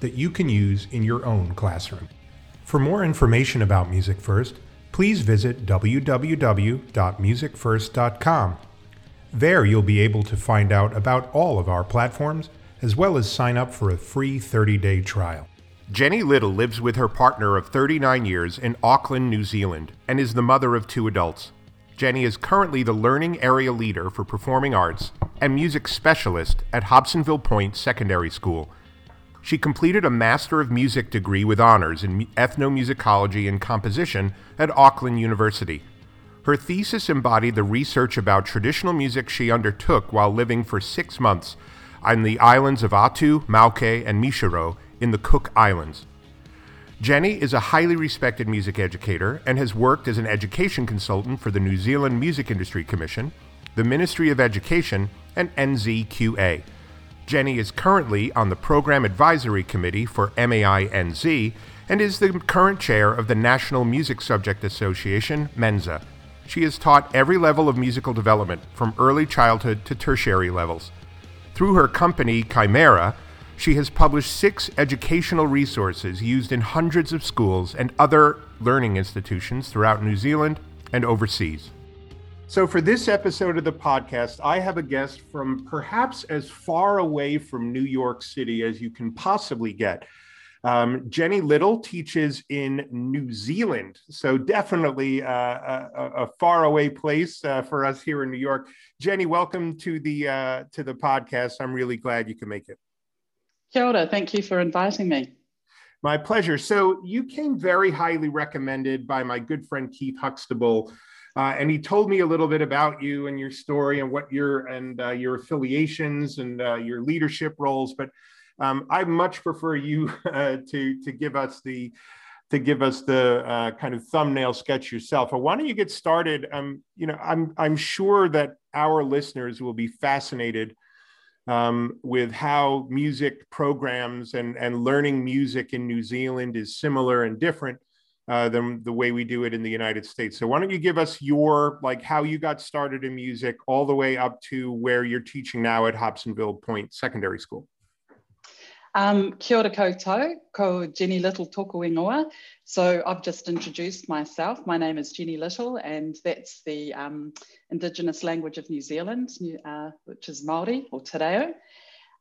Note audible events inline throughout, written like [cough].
that you can use in your own classroom. For more information about Music First, please visit www.musicfirst.com. There you'll be able to find out about all of our platforms as well as sign up for a free 30 day trial. Jenny Little lives with her partner of 39 years in Auckland, New Zealand, and is the mother of two adults. Jenny is currently the Learning Area Leader for Performing Arts and Music Specialist at Hobsonville Point Secondary School. She completed a Master of Music degree with honors in ethnomusicology and composition at Auckland University. Her thesis embodied the research about traditional music she undertook while living for six months on the islands of Atiu, Mauke, and Mitiaro in the Cook Islands. Jenny is a highly respected music educator and has worked as an education consultant for the New Zealand Music Industry Commission, the Ministry of Education, and NZQA. Jenny is currently on the Program Advisory Committee for MAI-NZ and is the current chair of the National Music Subject Association, MENZA. She has taught every level of musical development, from early childhood to tertiary levels. Through her company, Chimera, she has published six educational resources used in hundreds of schools and other learning institutions throughout New Zealand and overseas. So, for this episode of the podcast, I have a guest from perhaps as far away from New York City as you can possibly get. Um, Jenny Little teaches in New Zealand, so definitely uh, a, a, far away place uh, for us here in New York. Jenny, welcome to the uh, to the podcast. I'm really glad you can make it. Kia ora. Thank you for inviting me. My pleasure. So you came very highly recommended by my good friend Keith Huxtable, uh, and he told me a little bit about you and your story and what your and uh, your affiliations and uh, your leadership roles. But um, I much prefer you [laughs] uh, to to give us the to give us the uh, kind of thumbnail sketch yourself. But why don't you get started? Um, you know, I'm I'm sure that our listeners will be fascinated um, with how music programs and, and learning music in New Zealand is similar and different uh, than the way we do it in the United States. So why don't you give us your like how you got started in music all the way up to where you're teaching now at Hobsonville Point Secondary School? Um, kia ora koutou, ko Jenny Little toko ingoa. So I've just introduced myself. My name is Jenny Little, and that's the um, Indigenous language of New Zealand, uh, which is Māori or Te Reo.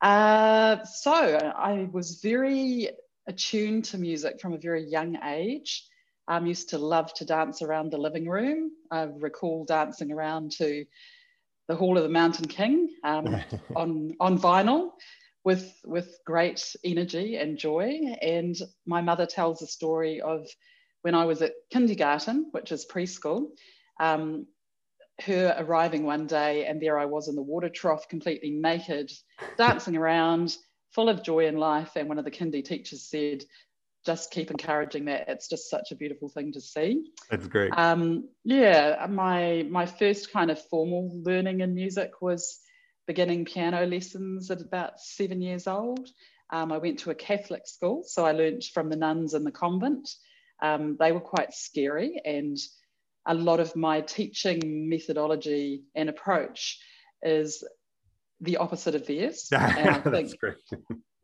Uh, so I was very attuned to music from a very young age. I um, used to love to dance around the living room. I recall dancing around to the Hall of the Mountain King um, [laughs] on, on vinyl with with great energy and joy. And my mother tells a story of when I was at kindergarten, which is preschool, um, her arriving one day, and there I was in the water trough, completely naked, dancing around, full of joy in life. And one of the kindy teachers said, just keep encouraging that. It's just such a beautiful thing to see. That's great. Um, yeah, my my first kind of formal learning in music was beginning piano lessons at about seven years old. Um, I went to a Catholic school, so I learnt from the nuns in the convent. Um, they were quite scary, and a lot of my teaching methodology and approach is the opposite of theirs. [laughs] And I think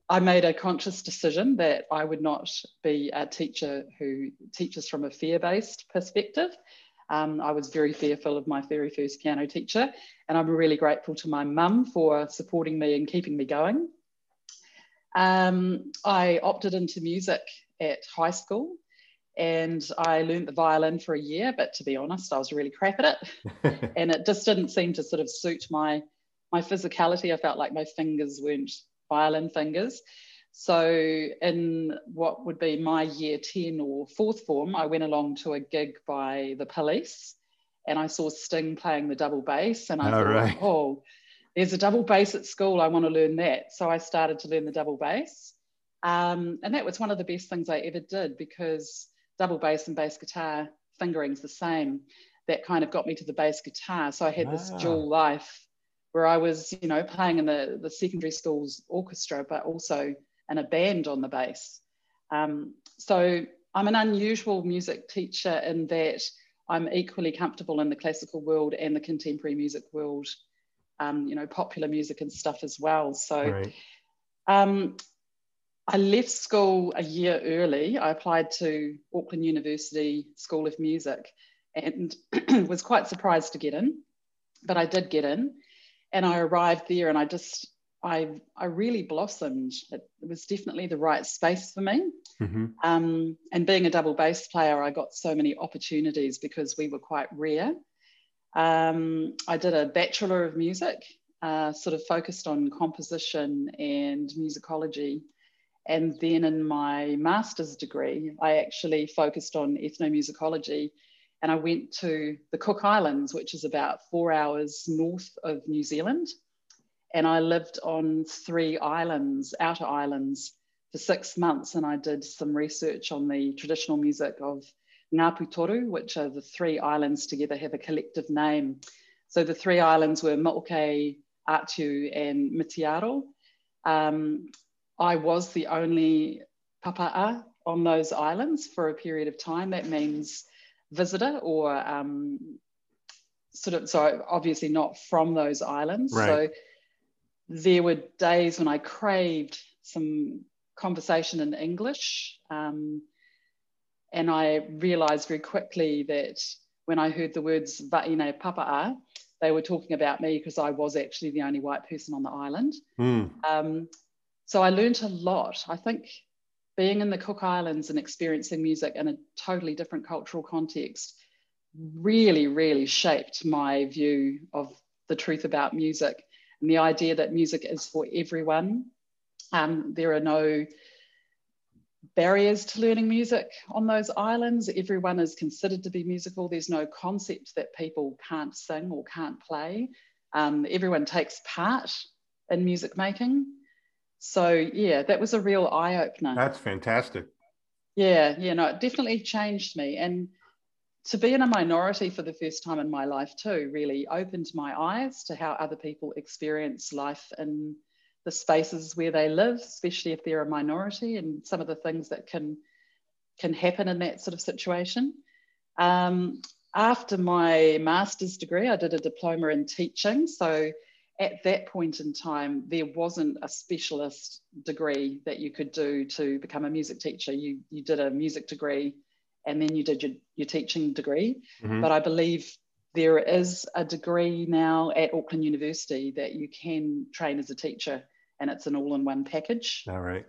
I made a conscious decision that I would not be a teacher who teaches from a fear based perspective. Um, I was very fearful of my very first piano teacher, and I'm really grateful to my mum for supporting me and keeping me going. Um, I opted into music at high school and I learned the violin for a year, but to be honest, I was really crap at it. [laughs] and it just didn't seem to sort of suit my, my physicality. I felt like my fingers weren't violin fingers. So, in what would be my year 10 or fourth form, I went along to a gig by the police and I saw Sting playing the double bass. And I All thought, right. oh, there's a double bass at school. I want to learn that. So, I started to learn the double bass. Um, and that was one of the best things I ever did because double bass and bass guitar fingering's the same. That kind of got me to the bass guitar. So I had this ah. dual life where I was, you know, playing in the, the secondary school's orchestra, but also in a band on the bass. Um, so I'm an unusual music teacher in that I'm equally comfortable in the classical world and the contemporary music world, um, you know, popular music and stuff as well. So right. um, I left school a year early. I applied to Auckland University School of Music and [clears throat] was quite surprised to get in, but I did get in. And I arrived there and I just I, I really blossomed. It, was definitely the right space for me. Mm-hmm. Um, and being a double bass player, I got so many opportunities because we were quite rare. Um, I did a Bachelor of Music, uh, sort of focused on composition and musicology. And then in my master's degree, I actually focused on ethnomusicology. And I went to the Cook Islands, which is about four hours north of New Zealand and I lived on three islands, outer islands, for six months. And I did some research on the traditional music of Ngāpu Toru, which are the three islands together have a collective name. So the three islands were Mauke, Atiu, and Mitiaro. Um, I was the only papa'a on those islands for a period of time. That means visitor or um, sort of, so obviously not from those islands. Right. So there were days when I craved some conversation in English. Um, and I realized very quickly that when I heard the words Va'ine Papa'a, they were talking about me because I was actually the only white person on the island. Mm. Um, so I learned a lot. I think being in the Cook Islands and experiencing music in a totally different cultural context really, really shaped my view of the truth about music and the idea that music is for everyone. Um, there are no barriers to learning music on those islands. Everyone is considered to be musical. There's no concept that people can't sing or can't play. Um, everyone takes part in music making. So yeah, that was a real eye opener. That's fantastic. Yeah, yeah, no, it definitely changed me. And to be in a minority for the first time in my life too really opened my eyes to how other people experience life in the spaces where they live especially if they're a minority and some of the things that can can happen in that sort of situation um, after my master's degree i did a diploma in teaching so at that point in time there wasn't a specialist degree that you could do to become a music teacher you you did a music degree and then you did your, your teaching degree. Mm-hmm. But I believe there is a degree now at Auckland University that you can train as a teacher, and it's an all in one package. All right.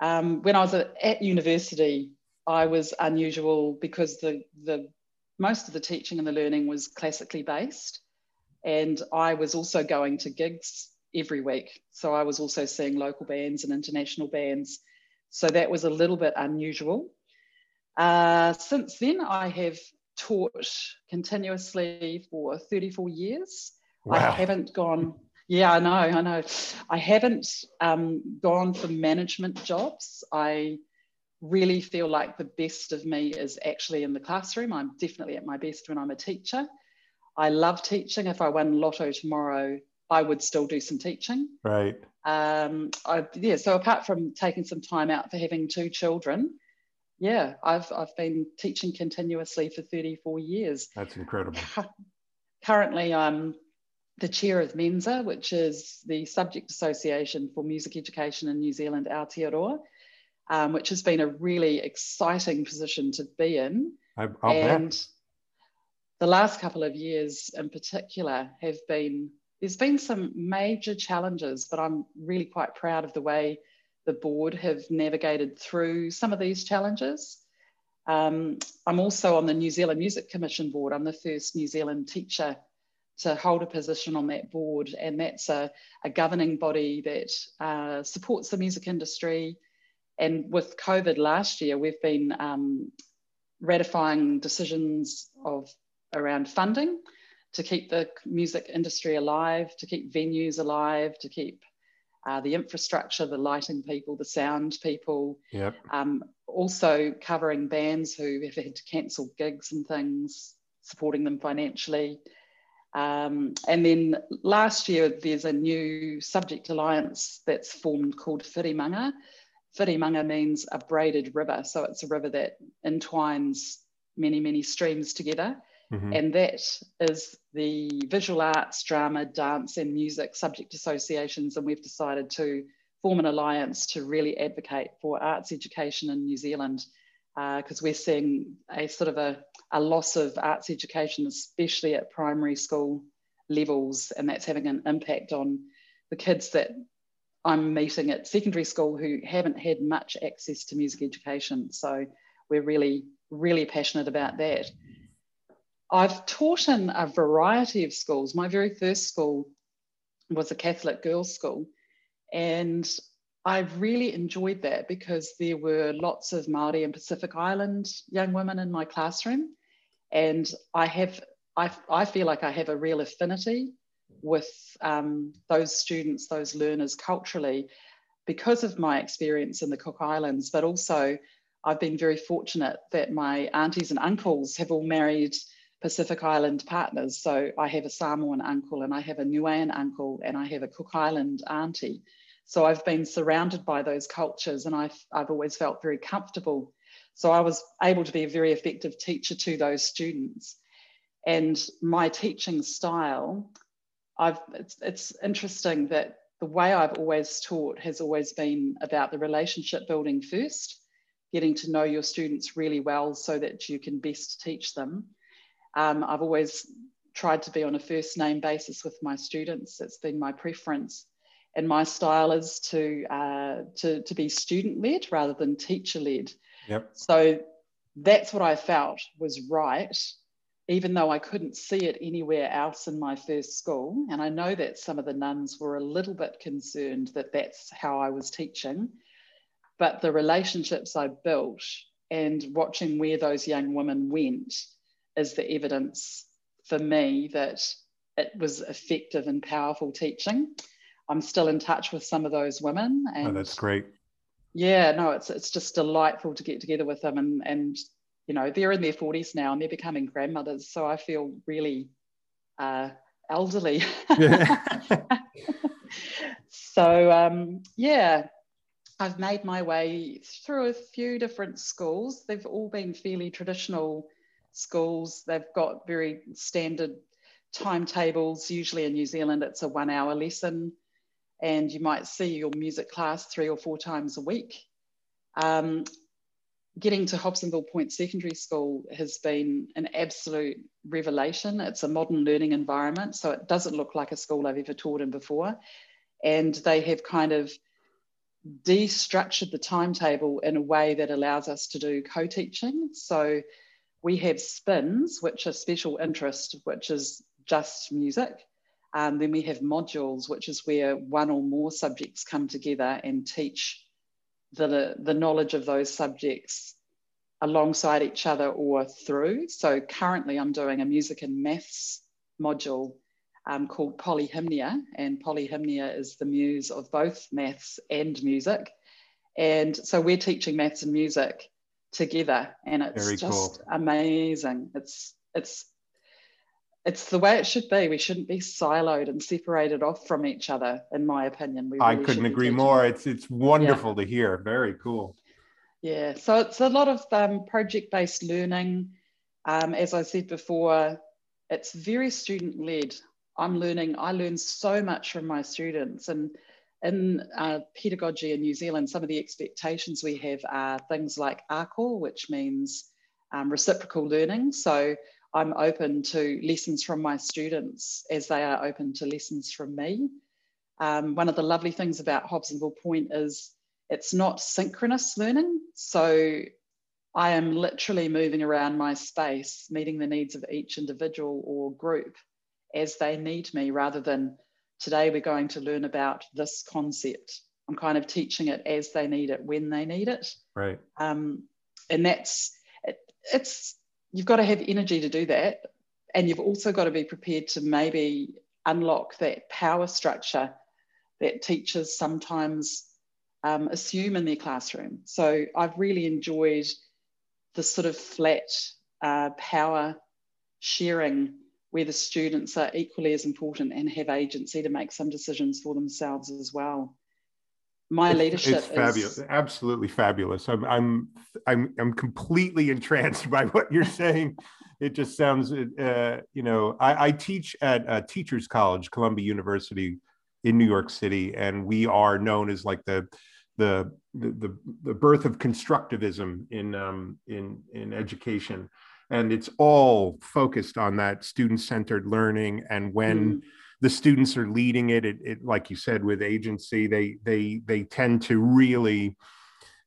Um, when I was at, at university, I was unusual because the, the most of the teaching and the learning was classically based. And I was also going to gigs every week. So I was also seeing local bands and international bands. So that was a little bit unusual. Uh, since then, I have taught continuously for 34 years. Wow. I haven't gone, yeah, I know, I know. I haven't um, gone for management jobs. I really feel like the best of me is actually in the classroom. I'm definitely at my best when I'm a teacher. I love teaching. If I won lotto tomorrow, I would still do some teaching. Right. Um, I, yeah. So apart from taking some time out for having two children, yeah, I've I've been teaching continuously for 34 years. That's incredible. [laughs] Currently, I'm the chair of MENZA, which is the subject association for music education in New Zealand, Aotearoa, um, which has been a really exciting position to be in. I, I'll and bet. The last couple of years in particular have been, there's been some major challenges, but I'm really quite proud of the way the board have navigated through some of these challenges. Um, I'm also on the New Zealand Music Commission board. I'm the first New Zealand teacher to hold a position on that board, and that's a, a governing body that uh, supports the music industry. And with COVID last year, we've been um, ratifying decisions of around funding to keep the music industry alive, to keep venues alive, to keep uh, the infrastructure, the lighting people, the sound people. Yep. Um, also covering bands who have had to cancel gigs and things, supporting them financially. Um, and then last year, there's a new subject alliance that's formed called Whirimanga. Whirimanga means a braided river. So it's a river that entwines many, many streams together. Mm-hmm. And that is the visual arts, drama, dance, and music subject associations. And we've decided to form an alliance to really advocate for arts education in New Zealand because uh, we're seeing a sort of a, a loss of arts education, especially at primary school levels, and that's having an impact on the kids that I'm meeting at secondary school who haven't had much access to music education. So we're really, really passionate about that. I've taught in a variety of schools. My very first school was a Catholic girls' school, and I really enjoyed that because there were lots of Maori and Pacific Island young women in my classroom, and I have I, I feel like I have a real affinity with um, those students, those learners culturally, because of my experience in the Cook Islands, but also I've been very fortunate that my aunties and uncles have all married Pacific Island partners. So I have a Samoan uncle and I have a Niuean uncle and I have a Cook Island auntie. So I've been surrounded by those cultures and I've, I've always felt very comfortable. So I was able to be a very effective teacher to those students. And my teaching style, I've, it's, it's interesting that the way I've always taught has always been about the relationship building first, getting to know your students really well so that you can best teach them um, I've always tried to be on a first name basis with my students. It's been my preference. And my style is to, uh, to, to be student led rather than teacher led. Yep. So that's what I felt was right, even though I couldn't see it anywhere else in my first school. And I know that some of the nuns were a little bit concerned that that's how I was teaching. But the relationships I built and watching where those young women went is the evidence for me that it was effective and powerful teaching. I'm still in touch with some of those women. And oh, that's great. Yeah, no, it's it's just delightful to get together with them and and you know they're in their 40s now and they're becoming grandmothers. So I feel really uh, elderly. [laughs] so um, yeah, I've made my way through a few different schools. They've all been fairly traditional schools. They've got very standard timetables. Usually in New Zealand, it's a one hour lesson, and you might see your music class three or four times a week. Um, getting to Hobsonville Point Secondary School has been an absolute revelation. It's a modern learning environment, so it doesn't look like a school I've ever taught in before. And they have kind of destructured the timetable in a way that allows us to do co teaching. So we have spins, which are special interest, which is just music. Um, then we have modules, which is where one or more subjects come together and teach the, the knowledge of those subjects alongside each other or through. So currently I'm doing a music and maths module um, called Polyhymnia, and Polyhymnia is the muse of both maths and music. And so we're teaching maths and music together and it's Very just cool. amazing. It's it's it's the way it should be. We shouldn't be siloed and separated off from each other in my opinion. We really i couldn't agree more. it's it's wonderful yeah. to hear. Very cool. Yeah. So it's a lot of um, project based learning. Um, as i said before it's very student led i'm learning i learn so much from my students and in uh, pedagogy in New Zealand, some of the expectations we have are things like ako, which means um, reciprocal learning. So I'm open to lessons from my students as they are open to lessons from me. Um, one of the lovely things about Hobsonville Point is it's not synchronous learning. So I am literally moving around my space, meeting the needs of each individual or group as they need me rather than today we're going to learn about this concept. I'm kind of teaching it as they need it, when they need it. Right. Um, and that's, it, it's, you've got to have energy to do that. And you've also got to be prepared to maybe unlock that power structure that teachers sometimes um, assume in their classroom. So I've really enjoyed the sort of flat uh, power sharing where the students are equally as important and have agency to make some decisions for themselves as well. My it's, leadership it's fabulous, is, absolutely fabulous. I'm, I'm, I'm, I'm completely entranced [laughs] by what you're saying. It just sounds, uh, you know, I, I teach at a Teachers College, Columbia University in New York City, and we are known as like the the the, the birth of constructivism in um, in in education and it's all focused on that student-centered learning and when mm. the students are leading it, it, it, like you said with agency they they they tend to really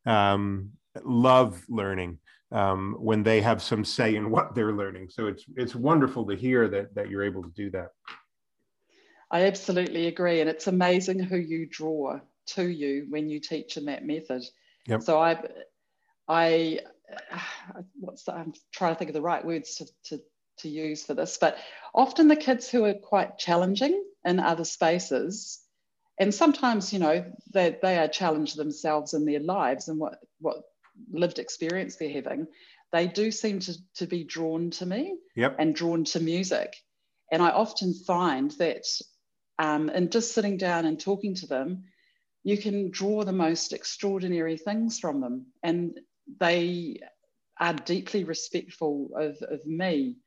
um, love learning um, when they have some say in what they're learning so it's it's wonderful to hear that that you're able to do that i absolutely agree and it's amazing who you draw to you when you teach in that method yep. so i i [sighs] what's the, I'm trying to think of the right words to, to, to use for this, but often the kids who are quite challenging in other spaces, and sometimes, you know, they, they are challenged themselves in their lives and what, what lived experience they're having, they do seem to, to be drawn to me yep. and drawn to music. And I often find that um, in just sitting down and talking to them, you can draw the most extraordinary things from them. And they are deeply respectful of, of me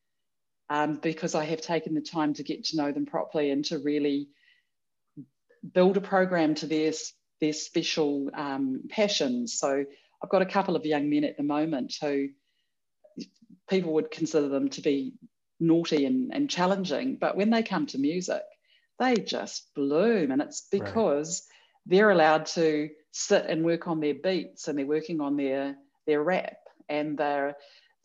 um, because I have taken the time to get to know them properly and to really build a program to their, their special um, passions. So I've got a couple of young men at the moment who people would consider them to be naughty and, and challenging, but when they come to music, they just bloom. And it's because right. they're allowed to sit and work on their beats and they're working on their their rap and they're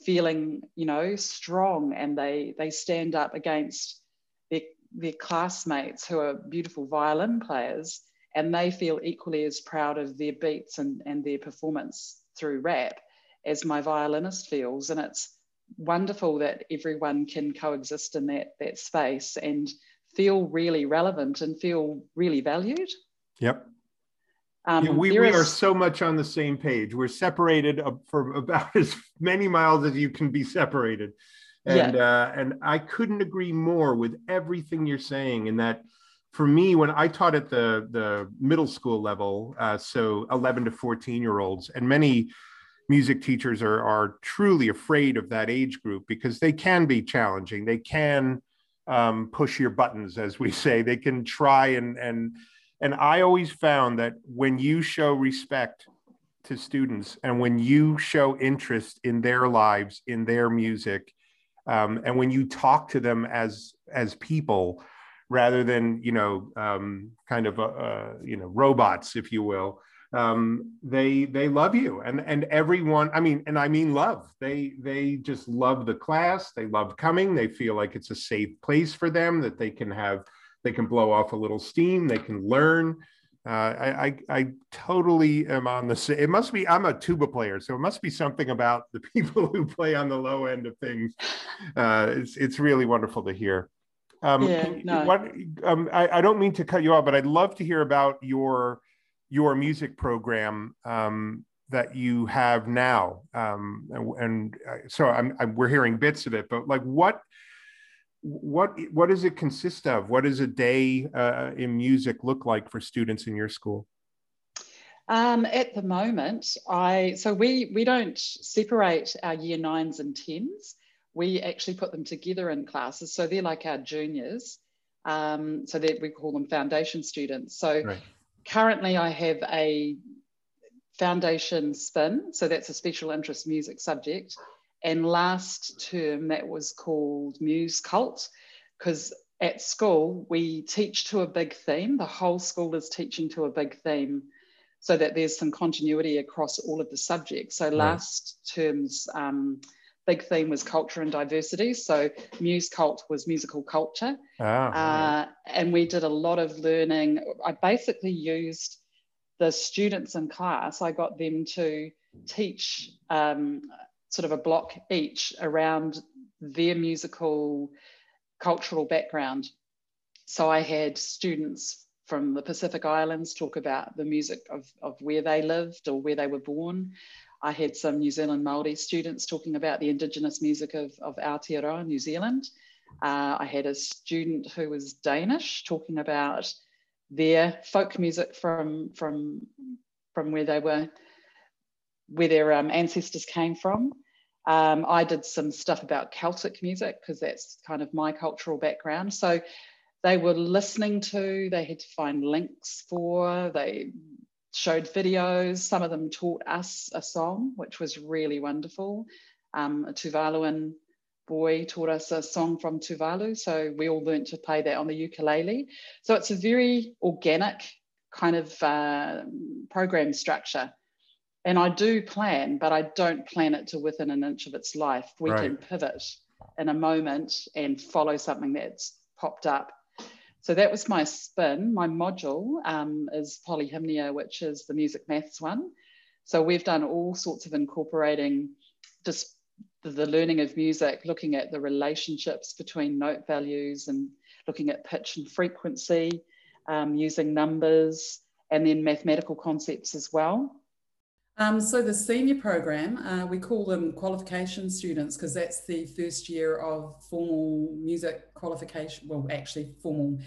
feeling you know strong and they they stand up against their, their classmates who are beautiful violin players and they feel equally as proud of their beats and, and their performance through rap as my violinist feels. And it's wonderful that everyone can coexist in that that space and feel really relevant and feel really valued. Yep um, yeah, we, we are so much on the same page. We're separated for about [laughs] as many miles as you can be separated. And, yeah. uh, and I couldn't agree more with everything you're saying. In that, for me, when I taught at the, the middle school level, uh, so 11 to 14 year olds, and many music teachers are, are truly afraid of that age group because they can be challenging. They can um, push your buttons, as we [laughs] say. They can try and, and and I always found that when you show respect to students and when you show interest in their lives, in their music, um, and when you talk to them as as people rather than you know um, kind of uh, uh, you know robots, if you will, um, they they love you and and everyone. I mean, and I mean love. They they just love the class. They love coming. They feel like it's a safe place for them that they can have they can blow off a little steam. They can learn. Uh, I, I, I totally am on the same. It must be. I'm a tuba player, so it must be something about the [laughs] people who play on the low end of things. Uh, it's it's really wonderful to hear. Um, yeah, no. what, um, I, I don't mean to cut you off, but I'd love to hear about your your music program um, that you have now. Um, and, and uh, so I'm, I'm, we're hearing bits of it, but like what what what does it consist of? What does a day uh, in music look like for students in your school? Um, at the moment, I so we we don't separate our year nines and tens. We actually put them together in classes, so they're like our juniors. Um, so that we call them foundation students. So right. currently, I have a foundation spin, so that's a special interest music subject, and last term, that was called Muse Cult, because at school, we teach to a big theme. The whole school is teaching to a big theme so that there's some continuity across all of the subjects. So last term's um, big theme was culture and diversity. So Muse Cult was musical culture. Oh, uh, and we did a lot of learning. I basically used the students in class, I got them to teach um, sort of a block each around their musical cultural background. So I had students from the Pacific Islands talk about the music of, of where they lived or where they were born. I had some New Zealand Māori students talking about the Indigenous music of, of Aotearoa, New Zealand. Uh, I had a student who was Danish talking about their folk music from, from, from where they were, where their um, ancestors came from. Um, I did some stuff about Celtic music because that's kind of my cultural background. So they were listening to, they had to find links for, they showed videos. Some of them taught us a song, which was really wonderful. Um, a Tuvaluan boy taught us a song from Tuvalu. So we all learned to play that on the ukulele. So it's a very organic kind of uh, program structure. And I do plan, but I don't plan it to within an inch of its life. We right. can pivot in a moment and follow something that's popped up so that was my spin. My module um, is polyhymnia, which is the music maths one. So we've done all sorts of incorporating just the, learning of music, looking at the relationships between note values and looking at pitch and frequency, um, using numbers, and then mathematical concepts as well. Um, so the senior program, uh, we call them qualification students because that's the first year of formal music qualification, well, actually formal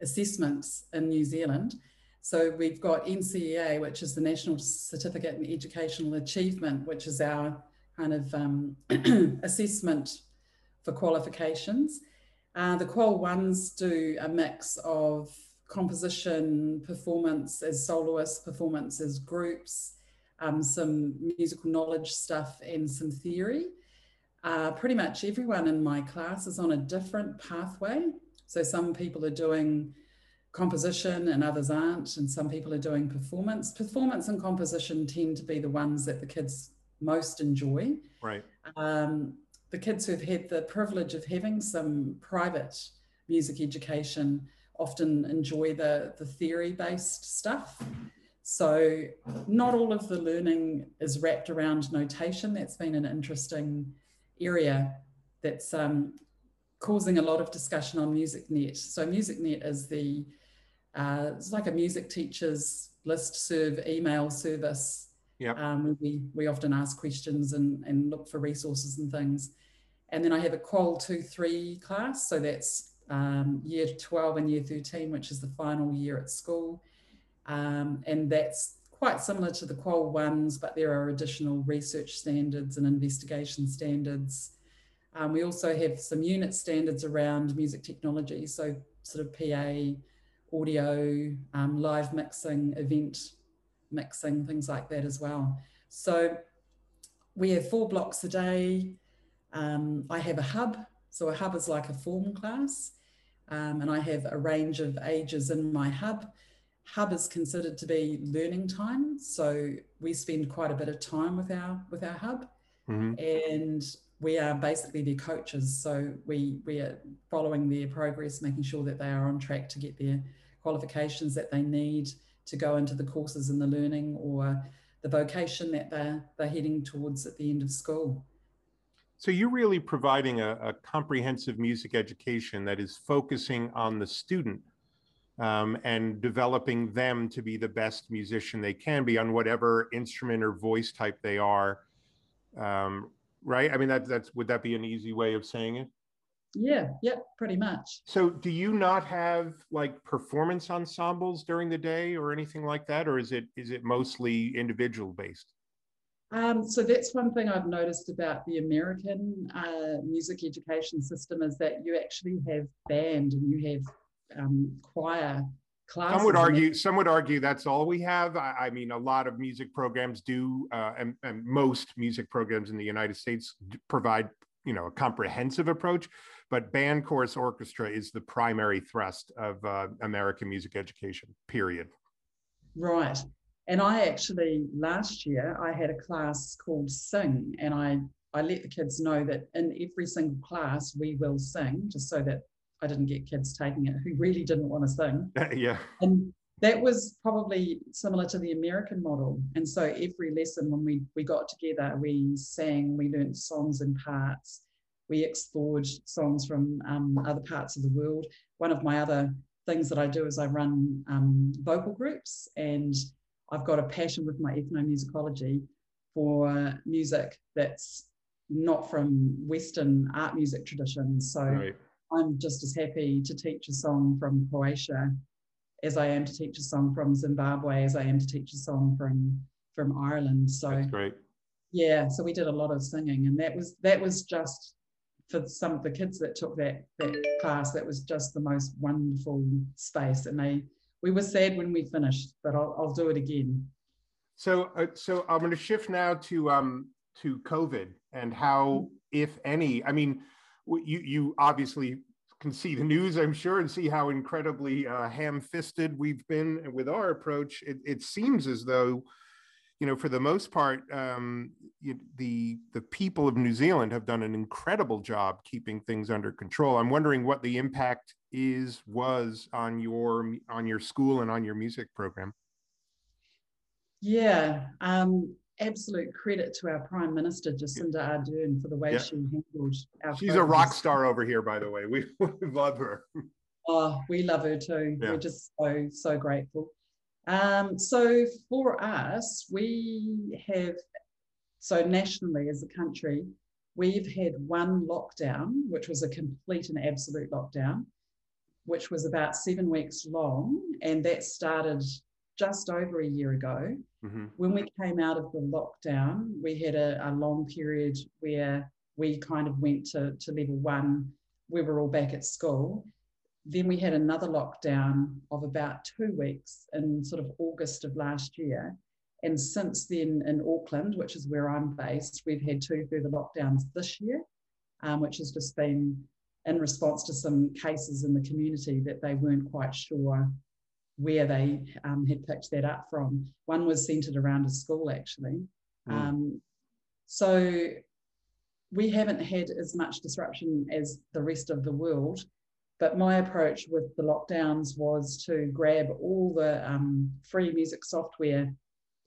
assessments in New Zealand. So we've got NCEA, which is the National Certificate in Educational Achievement, which is our kind of um, [clears throat] assessment for qualifications. Uh, the Qual ones do a mix of composition, performance as soloists, performance as groups, um, some musical knowledge stuff and some theory. Uh, pretty much everyone in my class is on a different pathway. So some people are doing composition and others aren't, and some people are doing performance. Performance and composition tend to be the ones that the kids most enjoy. Right. Um, the kids who've had the privilege of having some private music education often enjoy the, the theory based stuff. So, not all of the learning is wrapped around notation. That's been an interesting area that's um, causing a lot of discussion on MusicNet. So, MusicNet is the uh, it's like a music teacher's list serve email service. Yeah. Um, we we often ask questions and and look for resources and things. And then I have a Qual two three class, so that's um, year 12 and year 13, which is the final year at school. Um, and that's quite similar to the Qual ones, but there are additional research standards and investigation standards. Um, we also have some unit standards around music technology, so sort of PA, audio, um, live mixing, event mixing, things like that as well. So we have four blocks a day. Um, I have a hub. So a hub is like a form class. Um, and I have a range of ages in my hub hub is considered to be learning time so we spend quite a bit of time with our with our hub. Mm-hmm. and we are basically their coaches so we we are following their progress making sure that they are on track to get their qualifications that they need to go into the courses in the learning or the vocation that they're they're heading towards at the end of school. So you're really providing a, a comprehensive music education that is focusing on the student um, and developing them to be the best musician they can be on whatever instrument or voice type they are. Um, right? I mean, that, that's would that be an easy way of saying it? Yeah, yeah, pretty much. So, do you not have like performance ensembles during the day or anything like that, or is it is it mostly individual based? Um, so that's one thing I've noticed about the American uh, music education system is that you actually have band and you have um, choir classes. Some would argue. Some would argue that's all we have. I, I mean, a lot of music programs do, uh, and, and, most music programs in the United States provide, you know, a comprehensive approach. But band, chorus, orchestra is the primary thrust of uh, American music education. Period. Right. And I actually last year I had a class called Sing, and I I let the kids know that in every single class we will sing, just so that I didn't get kids taking it who really didn't want to sing. [laughs] yeah. And that was probably similar to the American model. And so every lesson when we, we got together, we sang, we learned songs and parts, we explored songs from um, other parts of the world. One of my other things that I do is I run um, vocal groups, and I've got a passion with my ethnomusicology for music that's not from Western art music traditions. So right. I'm just as happy to teach a song from Croatia as I am to teach a song from Zimbabwe, as I am to teach a song from from Ireland. So That's great. Yeah, so we did a lot of singing, and that was that was just for some of the kids that took that that class. That was just the most wonderful space, and they we were sad when we finished, but I'll, I'll do it again. So, uh, so I'm going to shift now to um to COVID and how, if any, I mean, you you obviously can see the news, I'm sure, and see how incredibly uh, ham-fisted we've been with our approach. It, it seems as though you know, for the most part, um, you, the the people of New Zealand have done an incredible job keeping things under control. I'm wondering what the impact is was on your on your school and on your music program. Yeah, um, absolute credit to our Prime Minister Jacinda Ardern for the way yeah. she handled our. She's a rock star over here, by the way. We, [laughs] we love her. Oh, we love her too. Yeah. We're just so so grateful. Um, so for us, we have, so nationally as a country, we've had one lockdown, which was a complete and absolute lockdown, which was about seven weeks long. And that started just over a year ago. Mm-hmm. When we came out of the lockdown, we had a, a long period where we kind of went to, to level one. We were all back at school. Then we had another lockdown of about two weeks in sort of August of last year. And since then, in Auckland, which is where I'm based, we've had two further lockdowns this year, um, which has just been in response to some cases in the community that they weren't quite sure where they um, had picked that up from. One was centered around a school, actually. Mm. Um, so we haven't had as much disruption as the rest of the world but my approach with the lockdowns was to grab all the um, free music software.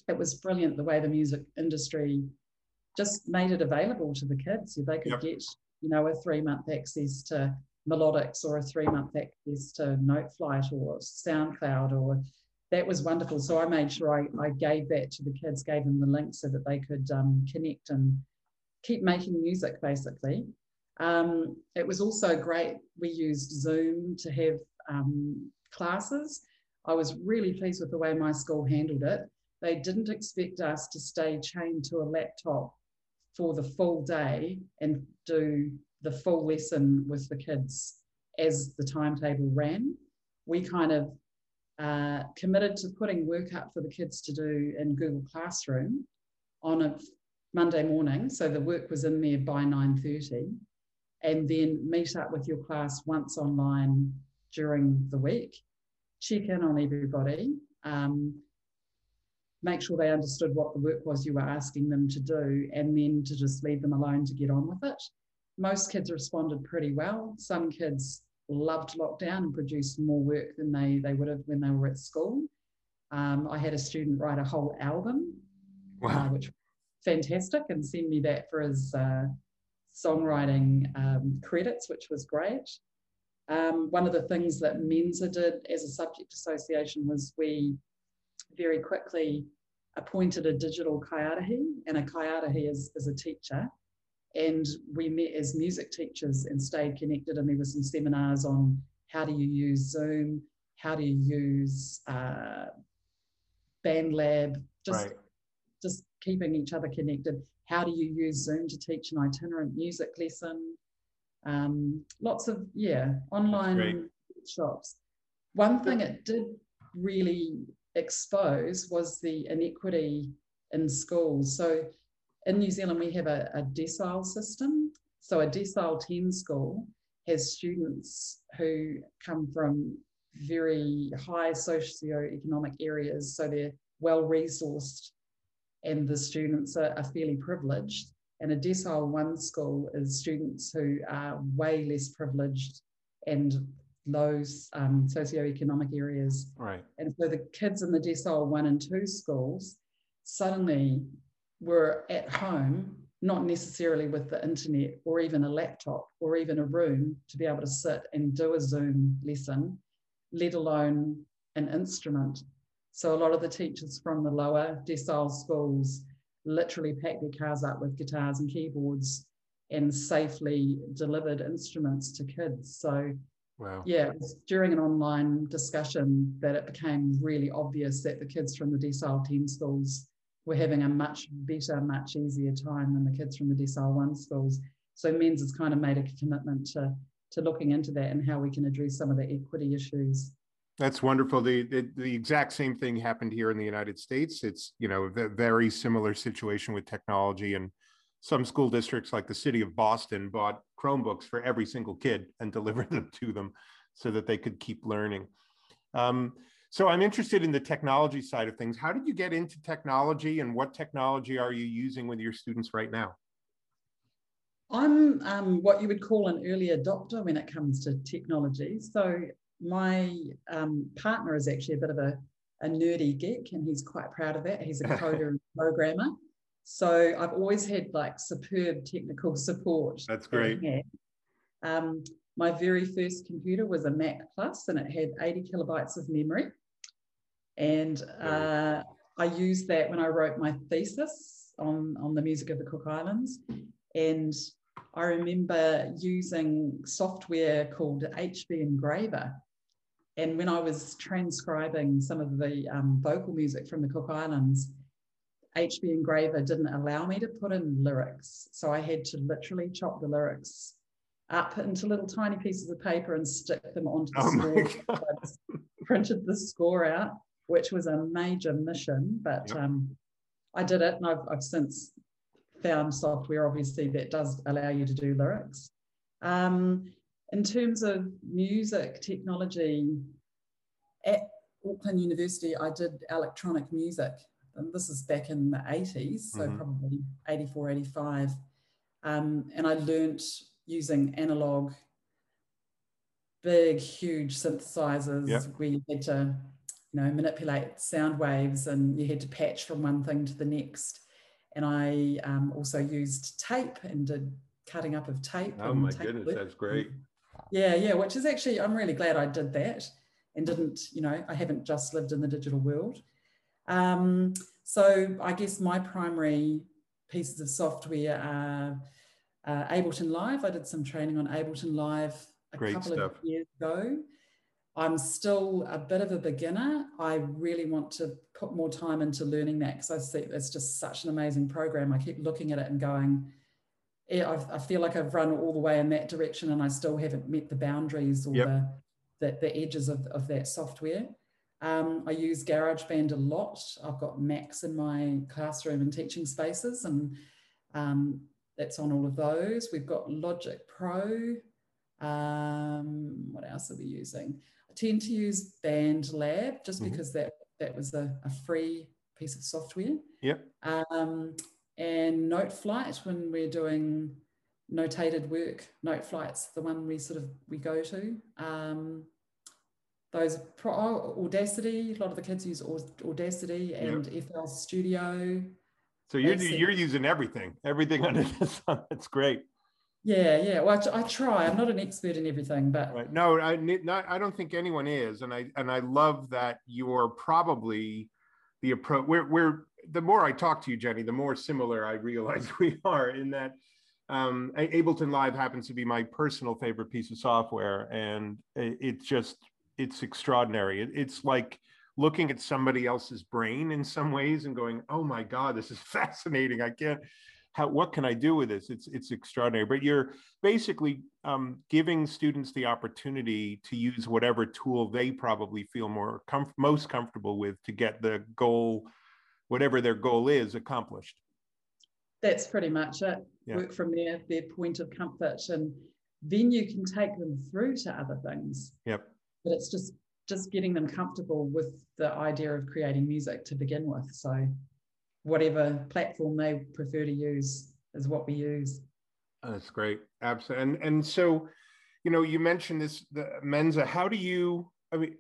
It was brilliant the way the music industry just made it available to the kids. They could yep. get, you know, a three month access to Melodics or a three month access to Noteflight or SoundCloud or that was wonderful. So I made sure I, I gave that to the kids, gave them the link so that they could um, connect and keep making music basically. Um, it was also great. We used Zoom to have um, classes. I was really pleased with the way my school handled it. They didn't expect us to stay chained to a laptop for the full day and do the full lesson with the kids as the timetable ran. We kind of uh, committed to putting work up for the kids to do in Google Classroom on a Monday morning. So the work was in there by 9.30 and then meet up with your class once online during the week, check in on everybody, um, make sure they understood what the work was you were asking them to do, and then to just leave them alone to get on with it. Most kids responded pretty well. Some kids loved lockdown and produced more work than they, they would have when they were at school. Um, I had a student write a whole album, wow. uh, which fantastic, and send me that for his uh, songwriting um, credits, which was great. Um, one of the things that MENZA did as a subject association was we very quickly appointed a digital kaiarahi, and a kaiarahi is, is a teacher. And we met as music teachers and stayed connected, and there were some seminars on how do you use Zoom, how do you use uh, BandLab, just, right. just keeping each other connected how do you use Zoom to teach an itinerant music lesson? Um, lots of, yeah, online shops. One thing it did really expose was the inequity in schools. So in New Zealand, we have a, a decile system. So a decile 10 school has students who come from very high socioeconomic areas, so they're well resourced and the students are, are fairly privileged. And a decile one school is students who are way less privileged and low um, socioeconomic areas. Right. And so the kids in the decile one and two schools suddenly were at home, not necessarily with the internet or even a laptop or even a room to be able to sit and do a Zoom lesson. let alone an instrument. So a lot of the teachers from the lower decile schools literally packed their cars up with guitars and keyboards and safely delivered instruments to kids. So wow. yeah, it was during an online discussion that it became really obvious that the kids from the decile 10 schools were having a much better, much easier time than the kids from the decile 1 schools. So MENZA has kind of made a commitment to, to looking into that and how we can address some of the equity issues. That's wonderful. The, the, the exact same thing happened here in the United States. It's you know a very similar situation with technology, and some school districts, like the city of Boston, bought Chromebooks for every single kid and [laughs] delivered them to them so that they could keep learning. Um, so I'm interested in the technology side of things. How did you get into technology, and what technology are you using with your students right now? I'm um, what you would call an early adopter when it comes to technology. So my um, partner is actually a bit of a, a nerdy geek and he's quite proud of that. He's a coder and [laughs] programmer. So I've always had like superb technical support. That's great. Um, my very first computer was a Mac Plus and it had 80 kilobytes of memory. And uh, I used that when I wrote my thesis on, on the music of the Cook Islands. And I remember using software called HB Engraver and when I was transcribing some of the um, vocal music from the Cook Islands, HB Engraver didn't allow me to put in lyrics. So I had to literally chop the lyrics up into little tiny pieces of paper and stick them onto the oh score. [laughs] printed the score out, which was a major mission, but yep. um, I did it and I've, I've, since found software, obviously, that does allow you to do lyrics. Um, in terms of music technology, at Auckland University, I did electronic music. And this is back in the 80s, so mm-hmm. probably 84, 85. Um, and I learnt using analog, big, huge synthesizers yep. where you had to, you know, manipulate sound waves and you had to patch from one thing to the next. And I um, also used tape and did cutting up of tape. Oh my goodness, work. that's great. Yeah, yeah, which is actually, I'm really glad I did that and didn't, you know, I haven't just lived in the digital world. Um, so I guess my primary pieces of software are uh, Ableton Live. I did some training on Ableton Live a Great couple stuff. of years ago. I'm still a bit of a beginner. I really want to put more time into learning that because I see it's just such an amazing program. I keep looking at it and going, I, I feel like I've run all the way in that direction and I still haven't met the boundaries or yep. the, the, the, edges of, of that software. Um, I use GarageBand a lot. I've got Macs in my classroom and teaching spaces, and um, that's on all of those. We've got Logic Pro. Um, what else are we using? Tend to use BandLab just mm-hmm. because that that was a, a, free piece of software. Yep. Um, and Noteflight when we're doing notated work. Noteflight's the one we sort of we go to. Um, those pro, oh, Audacity. A lot of the kids use Audacity and yep. FL Studio. So you're you're using everything, everything [laughs] under the sun. That's great. Yeah, yeah. Well, I, I, try. I'm not an expert in everything, but right. no, I not, I don't think anyone is, and I and I love that you're probably the approach. We're we're the more I talk to you, Jenny, the more similar I realize [laughs] we are in that um, Ableton Live happens to be my personal favorite piece of software, and it's just it's extraordinary. It, it's like looking at somebody else's brain in some ways and going, "Oh my God, this is [laughs] fascinating! I can't. How what can I do with this? It's it's extraordinary." But you're basically um, giving students the opportunity to use whatever tool they probably feel more comf- most comfortable with to get the goal whatever their goal is accomplished. That's pretty much it. Yeah. Work from their their point of comfort, and then you can take them through to other things. Yep. But it's just just getting them comfortable with the idea of creating music to begin with. So whatever platform they prefer to use is what we use. That's great. Absolutely. And and so, you know, you mentioned this the MENZA. How do you? I mean,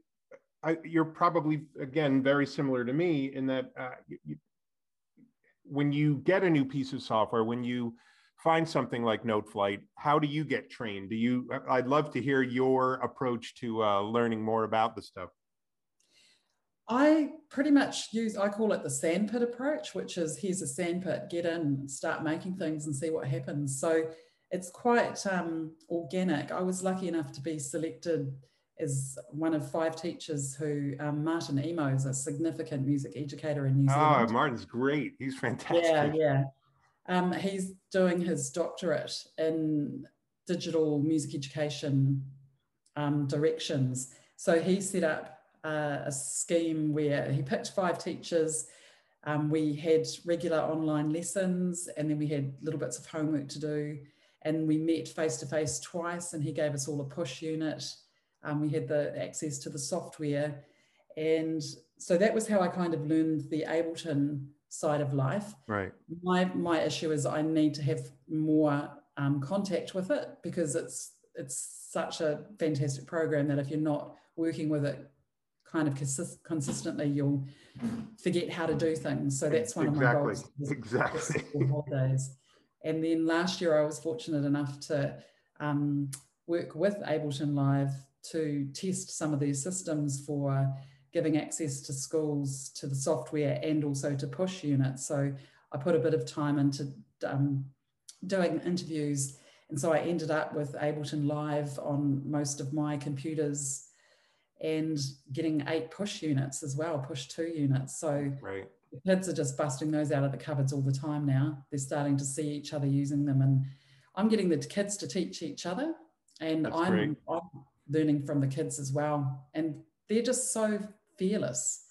I, you're probably again very similar to me in that uh, you, when you get a new piece of software, when you find something like Noteflight, how do you get trained? Do you? I'd love to hear your approach to uh, learning more about the stuff. I pretty much use, I call it the sandpit approach, which is here's a sandpit, get in, start making things and see what happens. So it's quite um, organic. I was lucky enough to be selected as one of five teachers who um, Martin Emo is a significant music educator in New ah, Zealand. Oh, Martin's great. He's fantastic. Yeah, yeah. Um, he's doing his doctorate in digital music education um, directions. So he set up uh, a scheme where he picked five teachers. Um, we had regular online lessons, and then we had little bits of homework to do. And we met face to face twice, and he gave us all a push unit. Um, we had the access to the software. And so that was how I kind of learned the Ableton side of life. Right. My my issue is I need to have more um, contact with it because it's it's such a fantastic program that if you're not working with it kind of consist- consistently, you'll forget how to do things. So that's one exactly. of my goals. Exactly. Holidays. And then last year, I was fortunate enough to um, work with Ableton Live to test some of these systems for giving access to schools to the software and also to push units. So I put a bit of time into um, doing interviews. And so I ended up with Ableton Live on most of my computers and getting eight push units as well, push two units. So right. kids are just busting those out of the cupboards all the time now. They're starting to see each other using them. And I'm getting the kids to teach each other. And I'm, I'm learning from the kids as well. And they're just so fearless.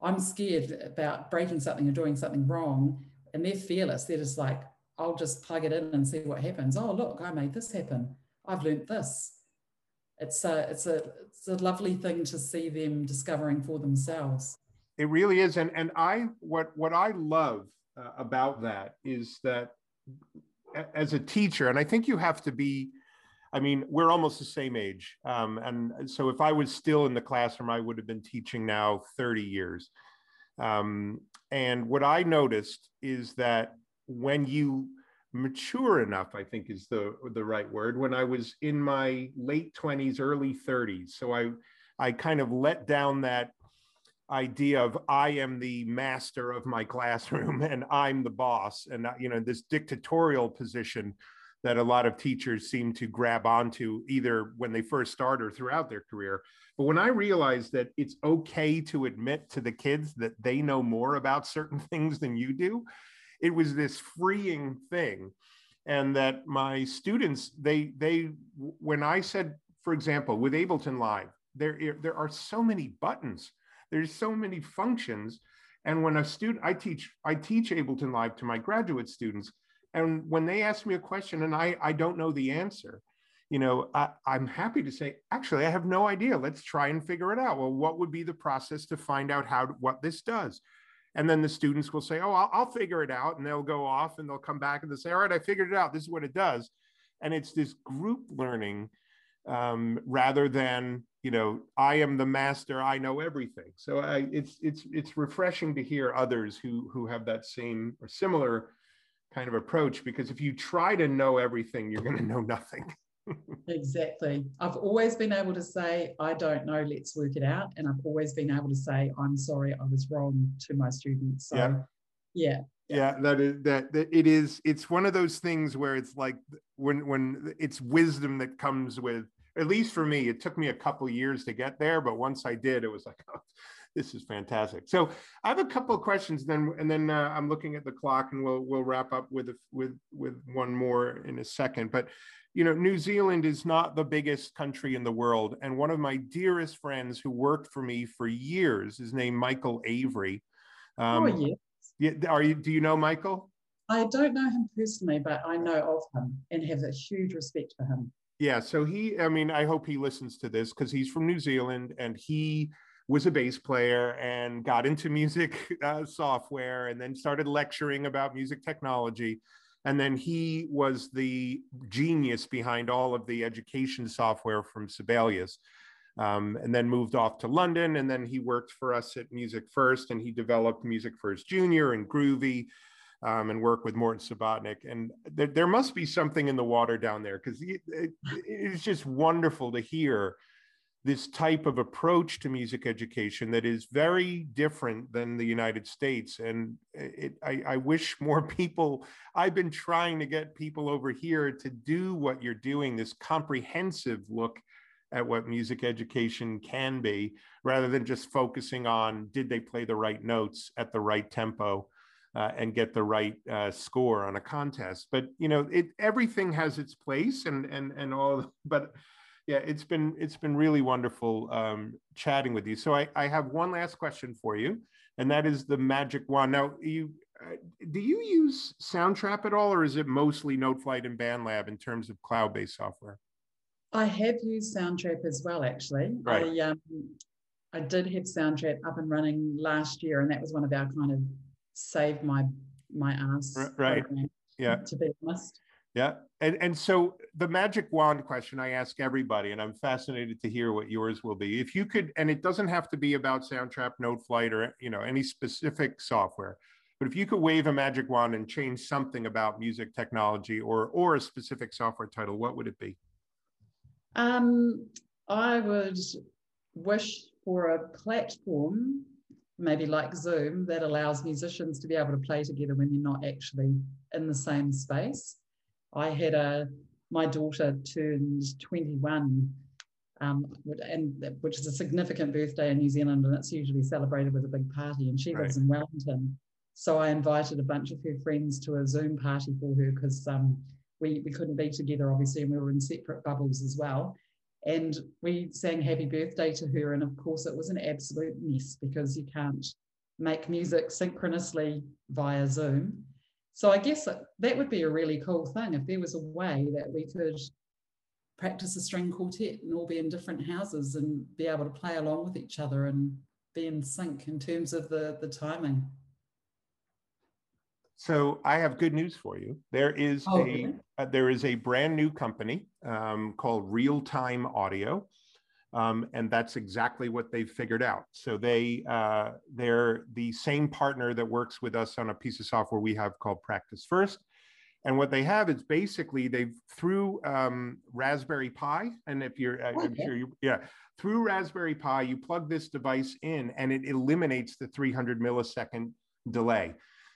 I'm scared about breaking something or doing something wrong. And they're fearless. They're just like, I'll just plug it in and see what happens. Oh, look, I made this happen. I've learned this it's a it's a it's a lovely thing to see them discovering for themselves. It really is. And and i what what i love uh, about that is that as a teacher and i think you have to be i mean we're almost the same age um, and so if i was still in the classroom i would have been teaching now 30 years. Um, and what i noticed is that when you mature enough i think is the the right word when i was in my late 20s early 30s so i i kind of let down that idea of i am the master of my [laughs] classroom and i'm the boss. And uh, you know this dictatorial position that a lot of teachers seem to grab onto either when they first start or throughout their career. But when i realized that it's okay to admit to the kids that they know more about certain [laughs] things than you do it was this freeing thing and that my students they they when i said for example with ableton live there there are so many buttons there's so many functions and when a student i teach i teach ableton live to my graduate students and when they ask me a question and i i don't know the answer you know I, i'm happy to say actually i have no idea. Let's try and figure it out. Well what would be the process to find out how what this does and then the students will say, "Oh, I'll, I'll, figure it out," and they'll go off and they'll come back and they'll say, "All right, I figured it out. This is what it does," and it's this group learning um, rather than you know, I am the master. I know everything. So I, it's it's it's refreshing to hear others who who have that same or similar kind of approach because if you try to know everything, you're going to know [laughs] nothing exactly. I've always been able to say, I don't know, let's work it out. And I've always been able to say, I'm sorry, I was wrong to my students. So, yeah. Yeah, yeah that is that, that it is it's one of those things where it's like when when it's wisdom that comes with at least for me it took me a couple years to get there but once i did it was like [laughs] oh, this is fantastic so i have a couple of questions then and then uh, i'm looking at the clock and we'll we'll wrap up with with with one more in a second but you know, New Zealand is not the biggest country in the world. And one of my dearest friends who worked for me for years is named Michael Avery. Um, oh, yes. Yeah, are you, do you know Michael? I don't know him personally, but I know of him and have a huge respect for him. Yeah, so he, I mean, I hope he listens to this because he's from New Zealand and he was a bass player and got into music [laughs] uh, software and then started lecturing about music technology. And then he was the genius behind all of the education software from Sibelius. Um, and then moved off to London. And then he worked for us at Music First and he developed Music First Junior and Groovy. um, and work with Morton Subotnick. And there, there must be something in the water down there because it, it, it's just wonderful to hear this type of approach to music education that is very different than the United States. And it, I, I, wish [laughs] more people, I've been trying to get people over here to do what you're doing, this comprehensive look at what music education can be, rather than just focusing on did they play the right notes at the right tempo. Uh, and get the right uh, score on a contest, but you know, it everything has its place, and and and all. [laughs] But yeah, it's been it's been really wonderful um, chatting with you. So I, I have one last question for you, and that is the magic wand. Now, you uh, do you use Soundtrap at all, or is it mostly Noteflight and BandLab in terms of cloud-based software? I have used Soundtrap as well, actually. Right. I, um, I did have Soundtrap up and running last year, and that was one of our kind of save my my ass. Right. Yeah. To be honest. Yeah. And, and so the magic wand question I ask everybody, and I'm fascinated to hear what yours will be. If you could, and it doesn't have to be about Soundtrap, Noteflight, or you know any specific software, but if you could wave a magic wand and change something about music technology or or a specific software title, what would it be? Um, I would wish for a platform, maybe like Zoom, that allows musicians to be able to play together when they're not actually in the same space. I had a my daughter turned 21, um, and which is a significant birthday in New Zealand, and it's usually celebrated with a big party. And she right. lives in Wellington, so I invited a bunch of her friends to a Zoom party for her because um, we we couldn't be together, obviously, and we were in separate bubbles as well. And we sang happy birthday to her, and of course, it was an absolute mess because you can't make music synchronously via Zoom. So I guess that would be a really cool thing if there was a way that we could practice a string quartet and all be in different houses and be able to play along with each other and be in sync in terms of the, the timing. So I have good news for you. There is oh, a really? uh, there is a brand new company um, called Real Time Audio, um, and that's exactly what they've figured out. So they uh, they're the same partner that works with us on a piece of software we have called Practice First. And what they have is basically they've through um, Raspberry Pi, and if you're, okay. I'm sure you, yeah, through Raspberry Pi, you plug this device in, and it eliminates the 300 millisecond delay.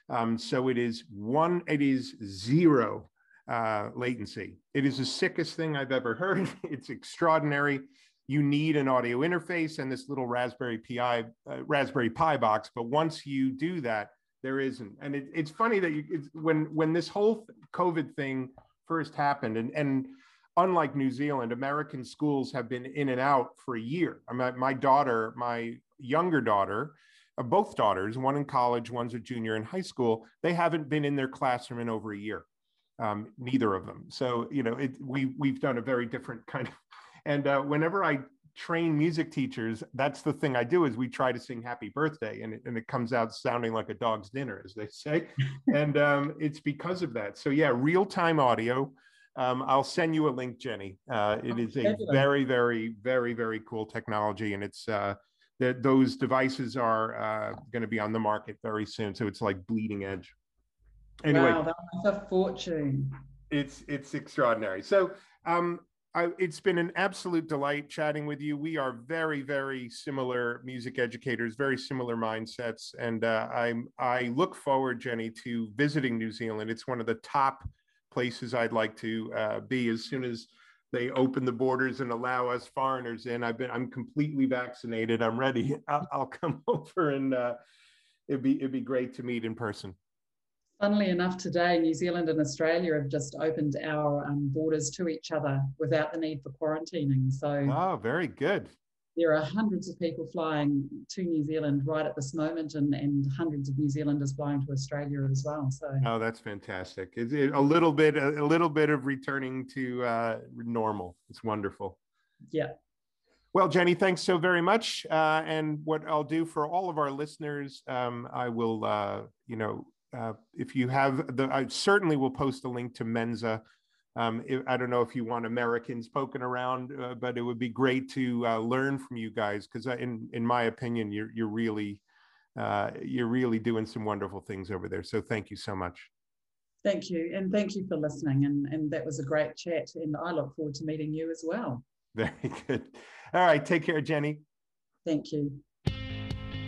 Um, so it is one, it is zero uh, latency. It is the sickest thing I've ever heard. [laughs] it's extraordinary you need an audio interface and this little Raspberry Pi uh, Raspberry Pi box. But once you do that, there isn't. And it, it's funny that you, when when this whole COVID thing first happened, and and unlike New Zealand, American schools have been in and out for a year. I mean, my daughter, my younger daughter, uh, both daughters, one in college, one's a junior in high school, they haven't been in their classroom in over a year. Um, neither of them. So you know, it, we we've done a very different [laughs] kind of and uh, whenever I train music teachers, that's the thing I do is we try to sing happy birthday and it, and it comes out sounding like a dog's dinner, as they say. [laughs] and um, it's because of that. So yeah, real time audio. Um, I'll send you a link, Jenny. Uh, it is a very, very, very, very cool technology, and it's uh, that those devices are uh, going to be on the market very soon. So it's like bleeding edge. Anyway, wow, that's a fortune. It's it's extraordinary. So um, I, it's been an absolute delight chatting with you. We are very, very similar music educators, very similar mindsets, and uh, I'm I look forward, Jenny, to visiting New Zealand. It's one of the top places I'd like to uh, be as soon as they open the borders and allow us foreigners in. I've been I'm completely vaccinated. I'm ready. [laughs] I'll, I'll come [laughs] over and uh, it'd be it'd be great to meet in person. Funnily enough, today New Zealand and Australia have just opened our um, borders to each other without the need for quarantining. So, oh, very good. There are hundreds of people flying to New Zealand right at this moment, and, and hundreds of New Zealanders flying to Australia as well. So, oh, that's fantastic! It's a little bit, a, little bit of returning to uh, normal. It's wonderful. Yeah. Well, Jenny, thanks so very much. Uh, and what I'll do for all of our listeners, um, I will, uh, you know, uh, if you have the, I certainly will post a link to MENZA. Um, if, I don't know if you want Americans poking around, uh, but it would be great to uh, learn from you guys because, in in my opinion, you're you're really uh, you're really doing some wonderful things over there. So thank you so much. Thank you. And thank you for listening. And, and that was a great chat. And I look forward to meeting you as well. [laughs] Very good. All right. Take care, Jenny. Thank you.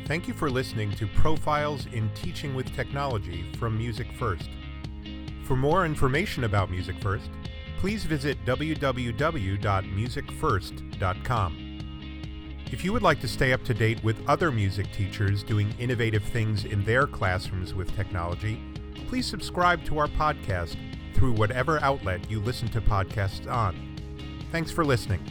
Thank you for listening to Profiles in Teaching with Technology from Music First. For more information about Music First, please visit www.musicfirst.com. If you would like to stay up to date with other music teachers doing innovative things in their classrooms with technology, please subscribe to our podcast through whatever outlet you listen to podcasts on. Thanks for listening.